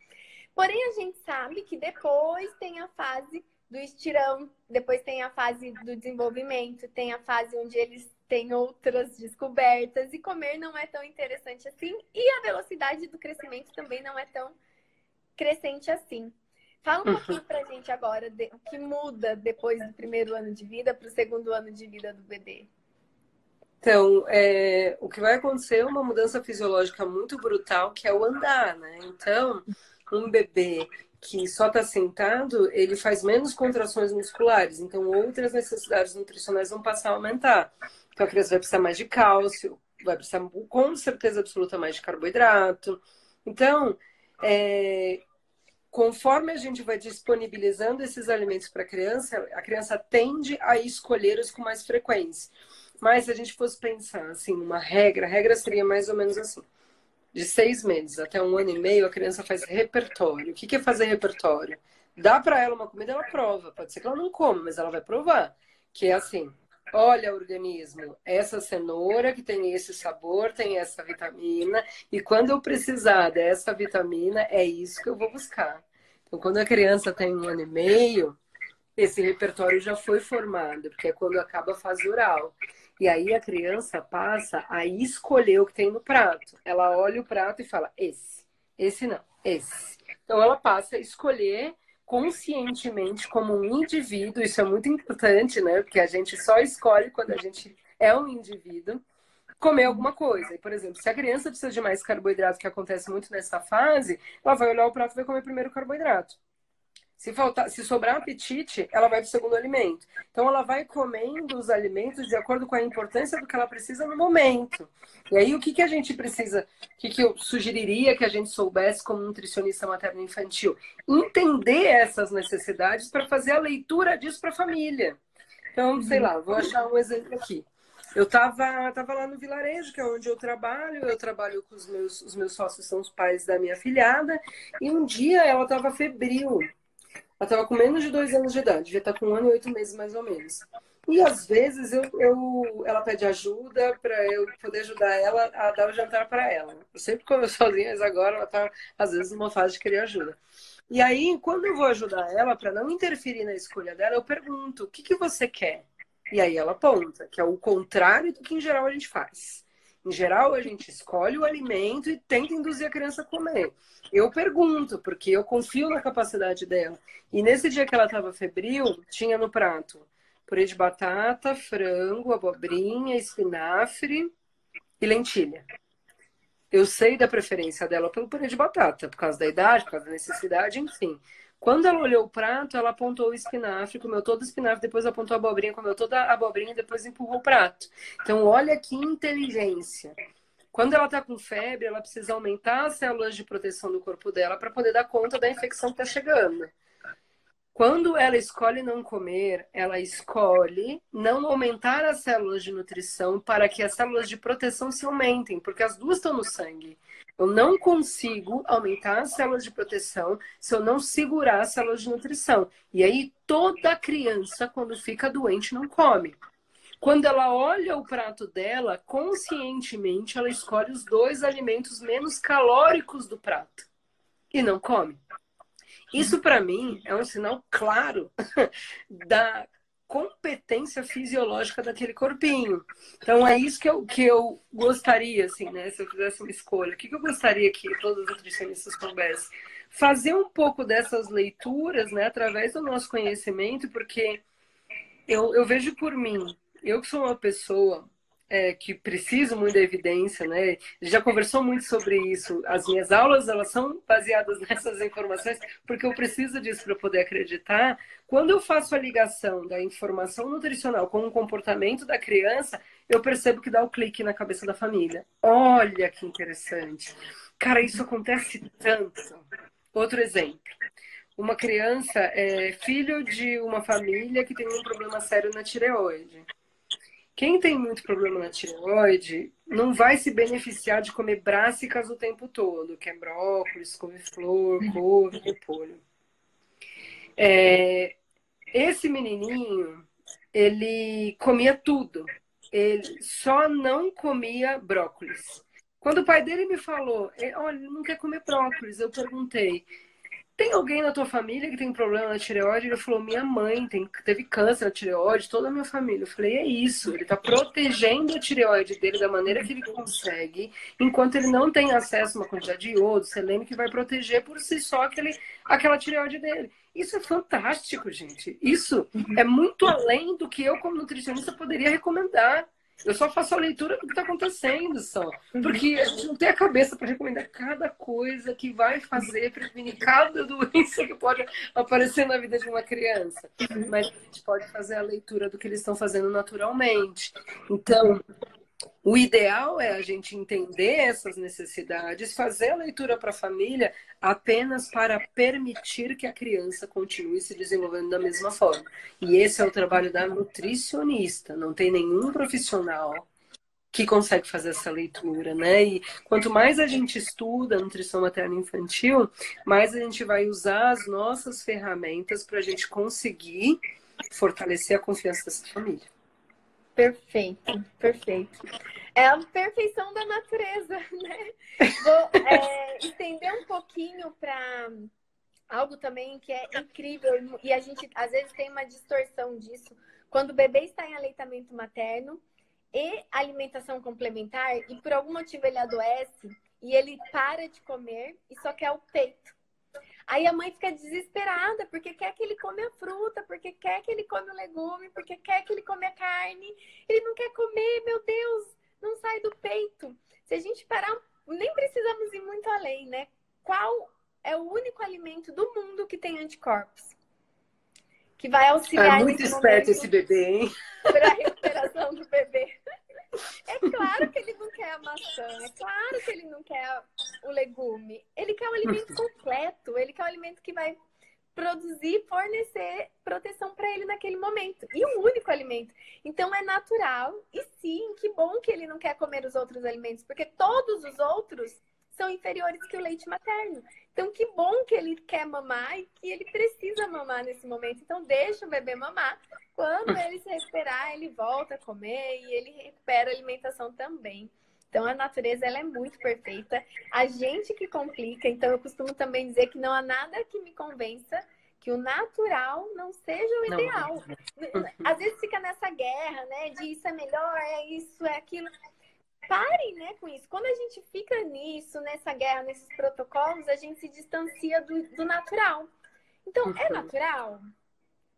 Porém, a gente sabe que depois tem a fase do estirão, depois tem a fase do desenvolvimento, tem a fase onde eles têm outras descobertas e comer não é tão interessante assim e a velocidade do crescimento também não é tão crescente assim. Fala um uhum. pouquinho pra gente agora de, o que muda depois do primeiro ano de vida para o segundo ano de vida do bebê. Então, é, o que vai acontecer é uma mudança fisiológica muito brutal, que é o andar, né? Então, um bebê que só está sentado, ele faz menos contrações musculares, então outras necessidades nutricionais vão passar a aumentar. Então a criança vai precisar mais de cálcio, vai precisar com certeza absoluta mais de carboidrato. Então, é, conforme a gente vai disponibilizando esses alimentos para a criança, a criança tende a escolhê-los com mais frequência. Mas se a gente fosse pensar assim, uma regra, a regra seria mais ou menos assim de seis meses até um ano e meio, a criança faz repertório. O que é fazer repertório? Dá para ela uma comida, ela prova. Pode ser que ela não come, mas ela vai provar. Que é assim: olha, organismo, essa cenoura que tem esse sabor, tem essa vitamina, e quando eu precisar dessa vitamina, é isso que eu vou buscar. Então, quando a criança tem um ano e meio, esse repertório já foi formado, porque é quando acaba a fase oral. E aí a criança passa a escolher o que tem no prato. Ela olha o prato e fala: esse, esse não, esse. Então ela passa a escolher conscientemente como um indivíduo. Isso é muito importante, né? Porque a gente só escolhe quando a gente é um indivíduo comer alguma coisa. E, por exemplo, se a criança precisa de mais carboidrato, que acontece muito nessa fase, ela vai olhar o prato e vai comer primeiro o carboidrato. Se faltar, se sobrar apetite, ela vai para o segundo alimento. Então ela vai comendo os alimentos de acordo com a importância do que ela precisa no momento. E aí o que, que a gente precisa, o que, que eu sugeriria que a gente soubesse como nutricionista materno-infantil? Entender essas necessidades para fazer a leitura disso para a família. Então, sei lá, vou achar um exemplo aqui. Eu estava tava lá no vilarejo, que é onde eu trabalho. Eu trabalho com os meus, os meus sócios, são os pais da minha filhada. E um dia ela estava febril. Ela estava com menos de dois anos de idade, devia estar com um ano e oito meses mais ou menos. E às vezes eu, eu ela pede ajuda para eu poder ajudar ela a dar o jantar para ela. Eu sempre como sozinha, mas agora ela está às vezes numa fase de querer ajuda. E aí, quando eu vou ajudar ela, para não interferir na escolha dela, eu pergunto: o que, que você quer? E aí ela aponta, que é o contrário do que em geral a gente faz. Em geral, a gente escolhe o alimento e tenta induzir a criança a comer. Eu pergunto, porque eu confio na capacidade dela. E nesse dia que ela estava febril, tinha no prato purê de batata, frango, abobrinha, espinafre e lentilha. Eu sei da preferência dela pelo purê de batata, por causa da idade, por causa da necessidade, enfim. Quando ela olhou o prato, ela apontou o espinafre, comeu todo o espinafre, depois apontou a abobrinha, comeu toda a abobrinha e depois empurrou o prato. Então, olha que inteligência. Quando ela está com febre, ela precisa aumentar as células de proteção do corpo dela para poder dar conta da infecção que está chegando. Quando ela escolhe não comer, ela escolhe não aumentar as células de nutrição para que as células de proteção se aumentem, porque as duas estão no sangue. Eu não consigo aumentar as células de proteção se eu não segurar as células de nutrição. E aí, toda criança, quando fica doente, não come. Quando ela olha o prato dela, conscientemente ela escolhe os dois alimentos menos calóricos do prato. e não come. Isso, para mim, é um sinal claro da competência fisiológica daquele corpinho. Então, é isso que eu, que eu gostaria, assim, né? Se eu fizesse uma escolha, o que, que eu gostaria que todos os nutricionistas soubessem? Fazer um pouco dessas leituras, né, através do nosso conhecimento, porque eu, eu vejo por mim, eu que sou uma pessoa é, que preciso muito da evidência, né? Já conversou muito sobre isso. As minhas aulas elas são baseadas nessas informações porque eu preciso disso para poder acreditar. Quando eu faço a ligação da informação nutricional com o comportamento da criança, eu percebo que dá o clique na cabeça da família. Olha que interessante. Cara, isso acontece tanto. Outro exemplo. Uma criança é filho de uma família que tem um problema sério na tireoide. Quem tem muito problema na tireoide não vai se beneficiar de comer brássicas o tempo todo, que é brócolis, couve-flor, couve, repolho. É, esse menininho, ele comia tudo. Ele só não comia brócolis. Quando o pai dele me falou, olha, ele não quer comer brócolis, eu perguntei, tem alguém na tua família que tem problema na tireoide? Ele falou, minha mãe tem, teve câncer na tireoide, toda a minha família. Eu falei, é isso, ele está protegendo a tireoide dele da maneira que ele consegue, enquanto ele não tem acesso a uma quantidade de iodo, selênio, que vai proteger por si só aquele, aquela tireoide dele. Isso é fantástico, gente. Isso é muito além do que eu, como nutricionista, poderia recomendar. Eu só faço a leitura do que está acontecendo só. Uhum. Porque a gente não tem a cabeça para recomendar cada coisa que vai fazer prevenir cada doença que pode aparecer na vida de uma criança. Uhum. Mas a gente pode fazer a leitura do que eles estão fazendo naturalmente. Então, o ideal é a gente entender essas necessidades, fazer a leitura para a família apenas para permitir que a criança continue se desenvolvendo da mesma forma. E esse é o trabalho da nutricionista. Não tem nenhum profissional que consegue fazer essa leitura, né? E quanto mais a gente estuda nutrição materna infantil, mais a gente vai usar as nossas ferramentas para a gente conseguir fortalecer a confiança dessa família. Perfeito, perfeito. É a perfeição da natureza, né? Vou é, estender um pouquinho para algo também que é incrível e a gente às vezes tem uma distorção disso. Quando o bebê está em aleitamento materno e alimentação complementar e por algum motivo ele adoece e ele para de comer e só quer o peito. Aí a mãe fica desesperada porque quer que ele come a fruta, porque quer que ele come o legume, porque quer que ele come a carne. Ele não quer comer, meu Deus, não sai do peito. Se a gente parar, nem precisamos ir muito além, né? Qual é o único alimento do mundo que tem anticorpos? Que vai auxiliar. É muito esperto esse bebê, hein? Para a recuperação do bebê. É claro que ele não quer a maçã, é claro que ele não quer o legume. Ele quer o alimento completo, ele quer o alimento que vai produzir, fornecer proteção para ele naquele momento. E um único alimento. Então é natural. E sim, que bom que ele não quer comer os outros alimentos, porque todos os outros são inferiores que o leite materno. Então, que bom que ele quer mamar e que ele precisa mamar nesse momento. Então, deixa o bebê mamar. Quando ele se recuperar, ele volta a comer e ele recupera a alimentação também. Então, a natureza ela é muito perfeita. A gente que complica. Então, eu costumo também dizer que não há nada que me convença que o natural não seja o ideal. Não. Às vezes fica nessa guerra, né? De isso é melhor, é isso, é aquilo parem né, com isso. Quando a gente fica nisso, nessa guerra, nesses protocolos, a gente se distancia do, do natural. Então, é natural?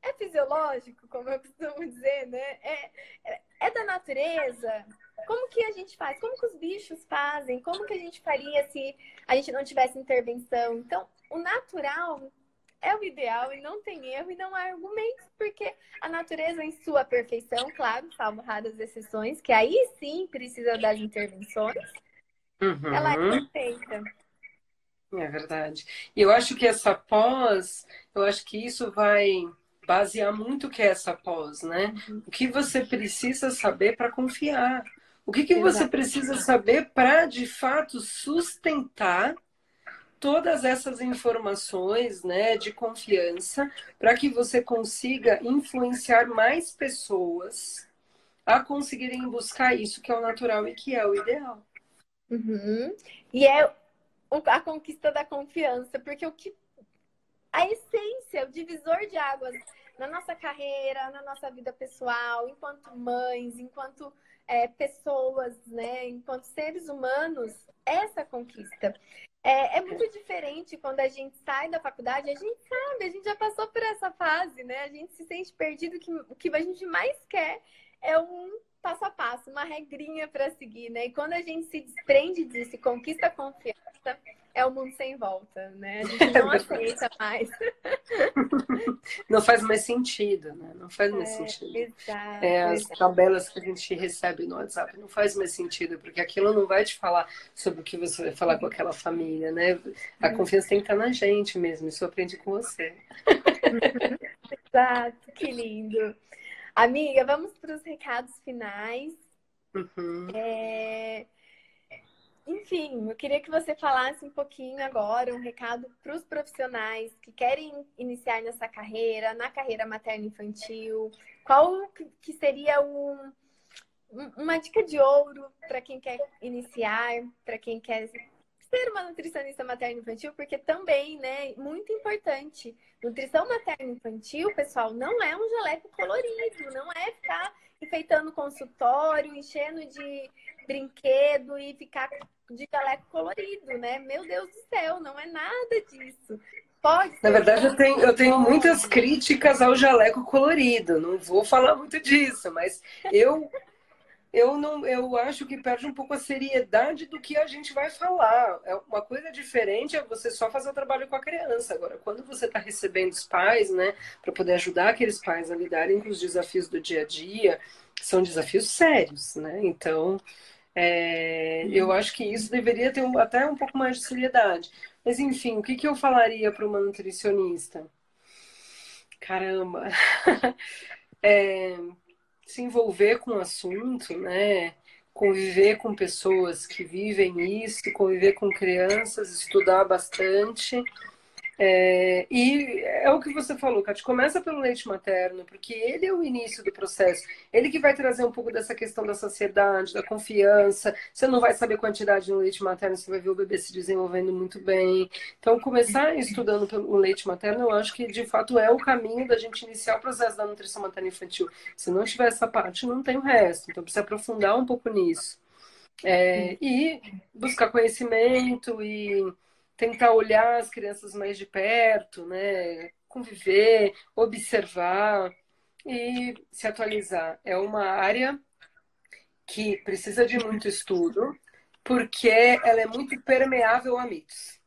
É fisiológico, como eu costumo dizer, né? É, é, é, da natureza? Como que a gente faz? Como que os bichos fazem? Como que a gente faria se a gente não tivesse intervenção? Então, o natural é o ideal e não tem erro e não há argumentos, porque a natureza em sua perfeição, claro, salvo raras exceções, que aí sim precisa das intervenções, uhum. ela é perfeita. É verdade. E eu acho que essa pós, eu acho que isso vai basear muito o que é essa pós, né? Uhum. O que você precisa saber para confiar. O que, que você precisa saber para, de fato, sustentar todas essas informações né, de confiança para que você consiga influenciar mais pessoas a conseguirem buscar isso que é o natural e que é o ideal. Uhum. E é a conquista da confiança, porque o que a essência, o divisor de águas na nossa carreira, na nossa vida pessoal, enquanto mães, enquanto é, pessoas, né, enquanto seres humanos, essa conquista. É, é, muito diferente quando a gente sai da faculdade, a gente sabe, a gente já passou por essa fase, né? A gente se sente perdido, que o que a gente mais quer é um passo a passo, uma regrinha para seguir, né? E quando a gente se desprende disso e conquista a confiança, é o mundo sem volta, né? A gente não aceita mais. Não faz mais sentido, né? Não faz mais é, sentido. Exato, é, as exato. tabelas que a gente recebe no WhatsApp não faz mais sentido, porque aquilo não vai te falar sobre o que você vai falar com aquela família, né? A uhum. confiança tem que estar na gente mesmo, isso aprende com você. Exato, que lindo. Amiga, vamos para os recados finais. Uhum. É... Enfim, eu queria que você falasse um pouquinho agora, um recado para os profissionais que querem iniciar nessa carreira, na carreira materno-infantil. Qual que seria um, uma dica de ouro para quem quer iniciar, para quem quer ser uma nutricionista materno-infantil, porque também, né, muito importante. Nutrição materno-infantil, pessoal, não é um jaleco colorido, não é ficar enfeitando consultório, enchendo de brinquedo e ficar de jaleco colorido, né? Meu Deus do céu, não é nada disso. Pode Na verdade, eu tenho, eu tenho muitas críticas ao jaleco colorido. Não vou falar muito disso, mas eu eu não eu acho que perde um pouco a seriedade do que a gente vai falar. É uma coisa diferente é você só fazer o trabalho com a criança. Agora, quando você está recebendo os pais, né, para poder ajudar aqueles pais a lidarem com os desafios do dia a dia, são desafios sérios, né? Então, é, eu acho que isso deveria ter um, até um pouco mais de seriedade. Mas, enfim, o que, que eu falaria para uma nutricionista? Caramba! é, se envolver com o assunto, né? Conviver com pessoas que vivem isso, conviver com crianças, estudar bastante é, e é o que você falou, Kátia, começa pelo leite materno, porque ele é o início do processo. Ele que vai trazer um pouco dessa questão da saciedade, da confiança. Você não vai saber quantidade no leite materno, você vai ver o bebê se desenvolvendo muito bem. Então, começar estudando pelo leite materno, eu acho que de fato é o caminho da gente iniciar o processo da nutrição materna infantil. Se não tiver essa parte, não tem o resto. Então, precisa aprofundar um pouco nisso. É, e buscar conhecimento e tentar olhar as crianças mais de perto, né? Conviver, observar e se atualizar. É uma área que precisa de muito estudo, porque ela é muito permeável a mitos.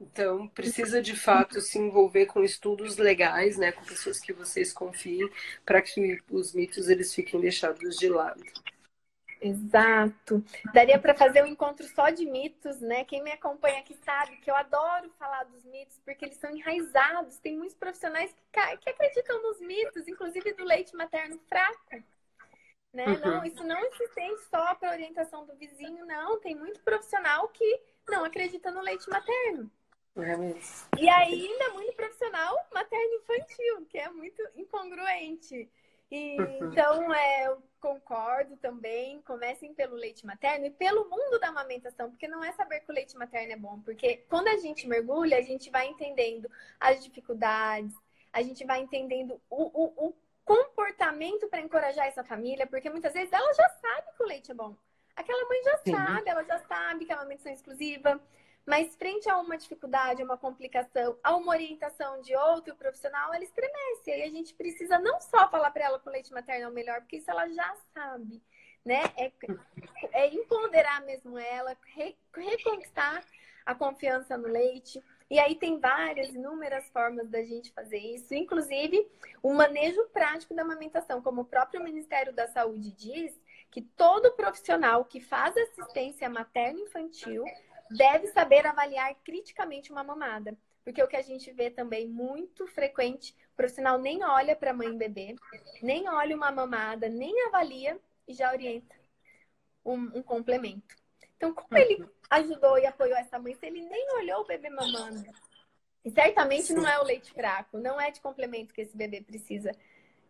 Então, precisa de fato se envolver com estudos legais, né, com pessoas que vocês confiem, para que os mitos eles fiquem deixados de lado. Exato. Daria para fazer um encontro só de mitos, né? Quem me acompanha aqui sabe que eu adoro falar dos mitos porque eles são enraizados. Tem muitos profissionais que, que acreditam nos mitos, inclusive do leite materno fraco. Né? Uhum. Não, isso não se estende só para orientação do vizinho, não. Tem muito profissional que não acredita no leite materno. É e ainda muito profissional materno infantil, que é muito incongruente. E, uhum. Então, é, concordo também. Comecem pelo leite materno e pelo mundo da amamentação, porque não é saber que o leite materno é bom, porque quando a gente mergulha, a gente vai entendendo as dificuldades, a gente vai entendendo o, o, o comportamento para encorajar essa família, porque muitas vezes ela já sabe que o leite é bom. Aquela mãe já Sim. sabe, ela já sabe que é uma amamentação exclusiva. Mas frente a uma dificuldade, uma complicação, a uma orientação de outro profissional, ela estremece. E a gente precisa não só falar para ela que o leite materno é o melhor, porque isso ela já sabe, né? É, é empoderar mesmo ela, re, reconquistar a confiança no leite. E aí tem várias, inúmeras formas da gente fazer isso, inclusive o manejo prático da amamentação, como o próprio Ministério da Saúde diz, que todo profissional que faz assistência materno-infantil deve saber avaliar criticamente uma mamada. Porque o que a gente vê também muito frequente, o profissional nem olha para a mãe e bebê, nem olha uma mamada, nem avalia e já orienta um, um complemento. Então, como ele ajudou e apoiou essa mãe se ele nem olhou o bebê mamando? E certamente não é o leite fraco, não é de complemento que esse bebê precisa,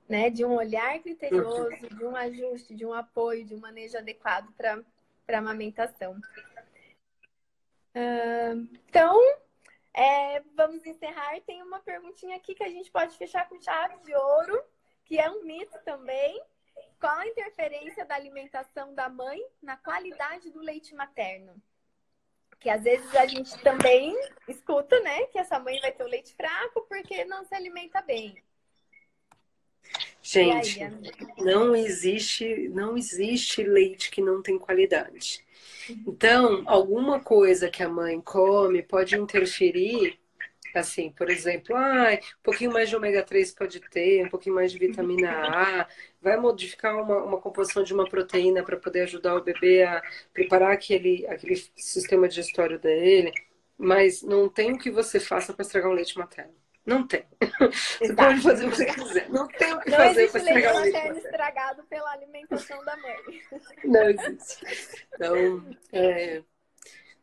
né? De um olhar criterioso, de um ajuste, de um apoio, de um manejo adequado para a amamentação. Uh, então, é, vamos encerrar. Tem uma perguntinha aqui que a gente pode fechar com chave de ouro, que é um mito também. Qual a interferência da alimentação da mãe na qualidade do leite materno? Que às vezes a gente também escuta, né, que essa mãe vai ter o leite fraco porque não se alimenta bem. Gente, aí, não existe, não existe leite que não tem qualidade. Então, alguma coisa que a mãe come pode interferir, assim, por exemplo, ah, um pouquinho mais de ômega 3 pode ter, um pouquinho mais de vitamina A, vai modificar uma, uma composição de uma proteína para poder ajudar o bebê a preparar aquele, aquele sistema digestório dele, mas não tem o que você faça para estragar o leite materno. Não tem. Você Exato. pode fazer o que você quiser. Não tem o que não fazer para estragar o leite materno. estragado pela alimentação da mãe. Não existe. Então, é,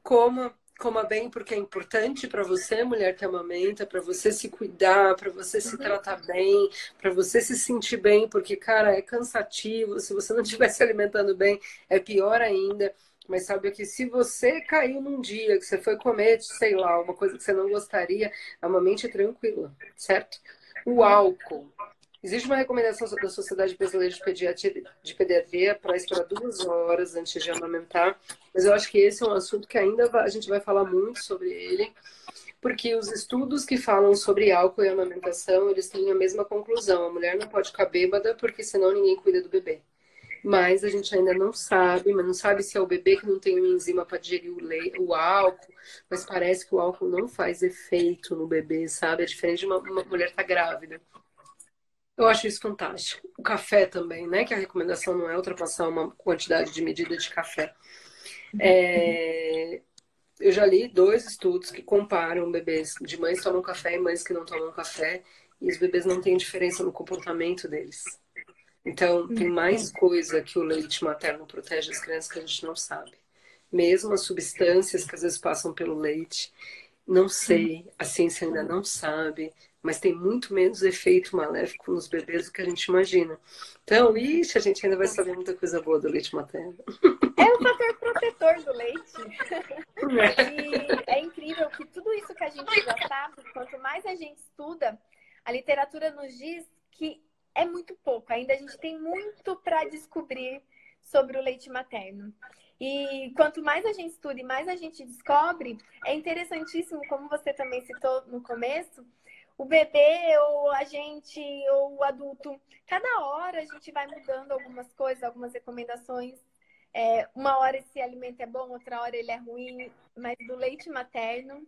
coma, coma bem porque é importante para você, mulher que amamenta, para você se cuidar, para você se uhum. tratar bem, para você se sentir bem, porque, cara, é cansativo. Se você não estiver se alimentando bem, é pior ainda. Mas sabe que se você caiu num dia que você foi comer, sei lá, uma coisa que você não gostaria, é uma mente tranquila, certo? O álcool. Existe uma recomendação da Sociedade Brasileira de Pediatria, de Pediatria para esperar duas horas antes de amamentar, mas eu acho que esse é um assunto que ainda a gente vai falar muito sobre ele, porque os estudos que falam sobre álcool e amamentação, eles têm a mesma conclusão. A mulher não pode ficar bêbada porque senão ninguém cuida do bebê mas a gente ainda não sabe, mas não sabe se é o bebê que não tem uma enzima para digerir o, o álcool, mas parece que o álcool não faz efeito no bebê, sabe? É diferente de uma, uma mulher estar tá grávida. Eu acho isso fantástico. O café também, né? Que a recomendação não é ultrapassar uma quantidade de medida de café. É... Eu já li dois estudos que comparam bebês de mães que tomam café e mães que não tomam café, e os bebês não têm diferença no comportamento deles. Então, tem uhum. mais coisa que o leite materno protege as crianças que a gente não sabe. Mesmo as substâncias que às vezes passam pelo leite, não sei, a ciência ainda não sabe, mas tem muito menos efeito maléfico nos bebês do que a gente imagina. Então, ixi, a gente ainda vai saber muita coisa boa do leite materno. É o fator protetor do leite. É. E é incrível que tudo isso que a gente já sabe, quanto mais a gente estuda, a literatura nos diz que é muito pouco. Ainda a gente tem muito para descobrir sobre o leite materno. E quanto mais a gente estuda e mais a gente descobre, é interessantíssimo, como você também citou no começo, o bebê ou a gente ou o adulto, cada hora a gente vai mudando algumas coisas, algumas recomendações. É, uma hora esse alimento é bom, outra hora ele é ruim, mas do leite materno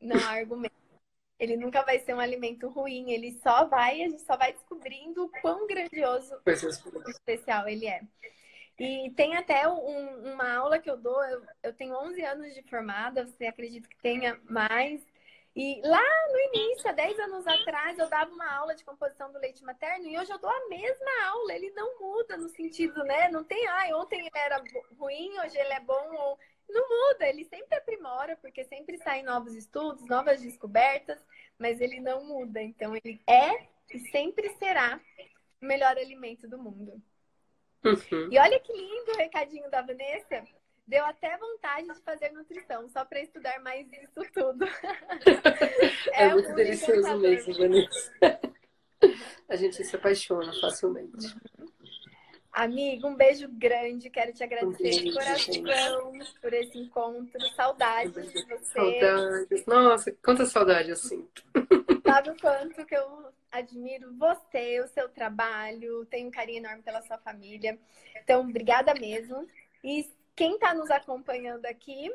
não há argumento ele nunca vai ser um alimento ruim, ele só vai, a gente só vai descobrindo o quão grandioso e especial ele é. E tem até um, uma aula que eu dou, eu, eu, tenho 11 anos de formada, você acredita que tenha mais? E lá no início, há 10 anos atrás, eu dava uma aula de composição do leite materno e hoje eu dou a mesma aula. Ele não muda no sentido, né? Não tem, ah, ontem ele era ruim, hoje ele é bom. Ou não muda, ele sempre aprimora, porque sempre saem novos estudos, novas descobertas, mas ele não muda. Então, ele é e sempre será o melhor alimento do mundo. Uhum. E olha que lindo o recadinho da Vanessa. Deu até vontade de fazer nutrição, só para estudar mais isso tudo. é, é muito delicioso mesmo, Vanessa. A gente se apaixona facilmente. Uhum. Amigo, um beijo grande. Quero te agradecer um de coração gente. por esse encontro. Saudades de você. Saudades. Nossa, quanta saudade eu sinto. Sabe o quanto que eu admiro você, o seu trabalho, tenho um carinho enorme pela sua família. Então, obrigada mesmo. E quem está nos acompanhando aqui,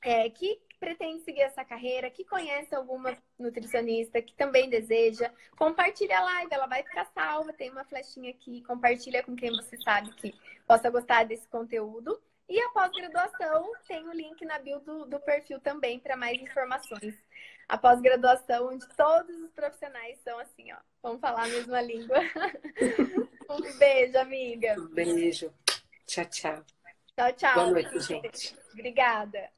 é, que pretende seguir essa carreira, que conhece alguma nutricionista que também deseja, compartilha a live, ela vai ficar salva, tem uma flechinha aqui, compartilha com quem você sabe que possa gostar desse conteúdo. E a pós-graduação tem o link na bio do, do perfil também para mais informações. A pós-graduação, onde todos os profissionais são assim, ó. Vamos falar a mesma língua. um beijo, amiga. Um beijo. Tchau, tchau. Tchau, tchau. Boa noite, gente. Obrigada.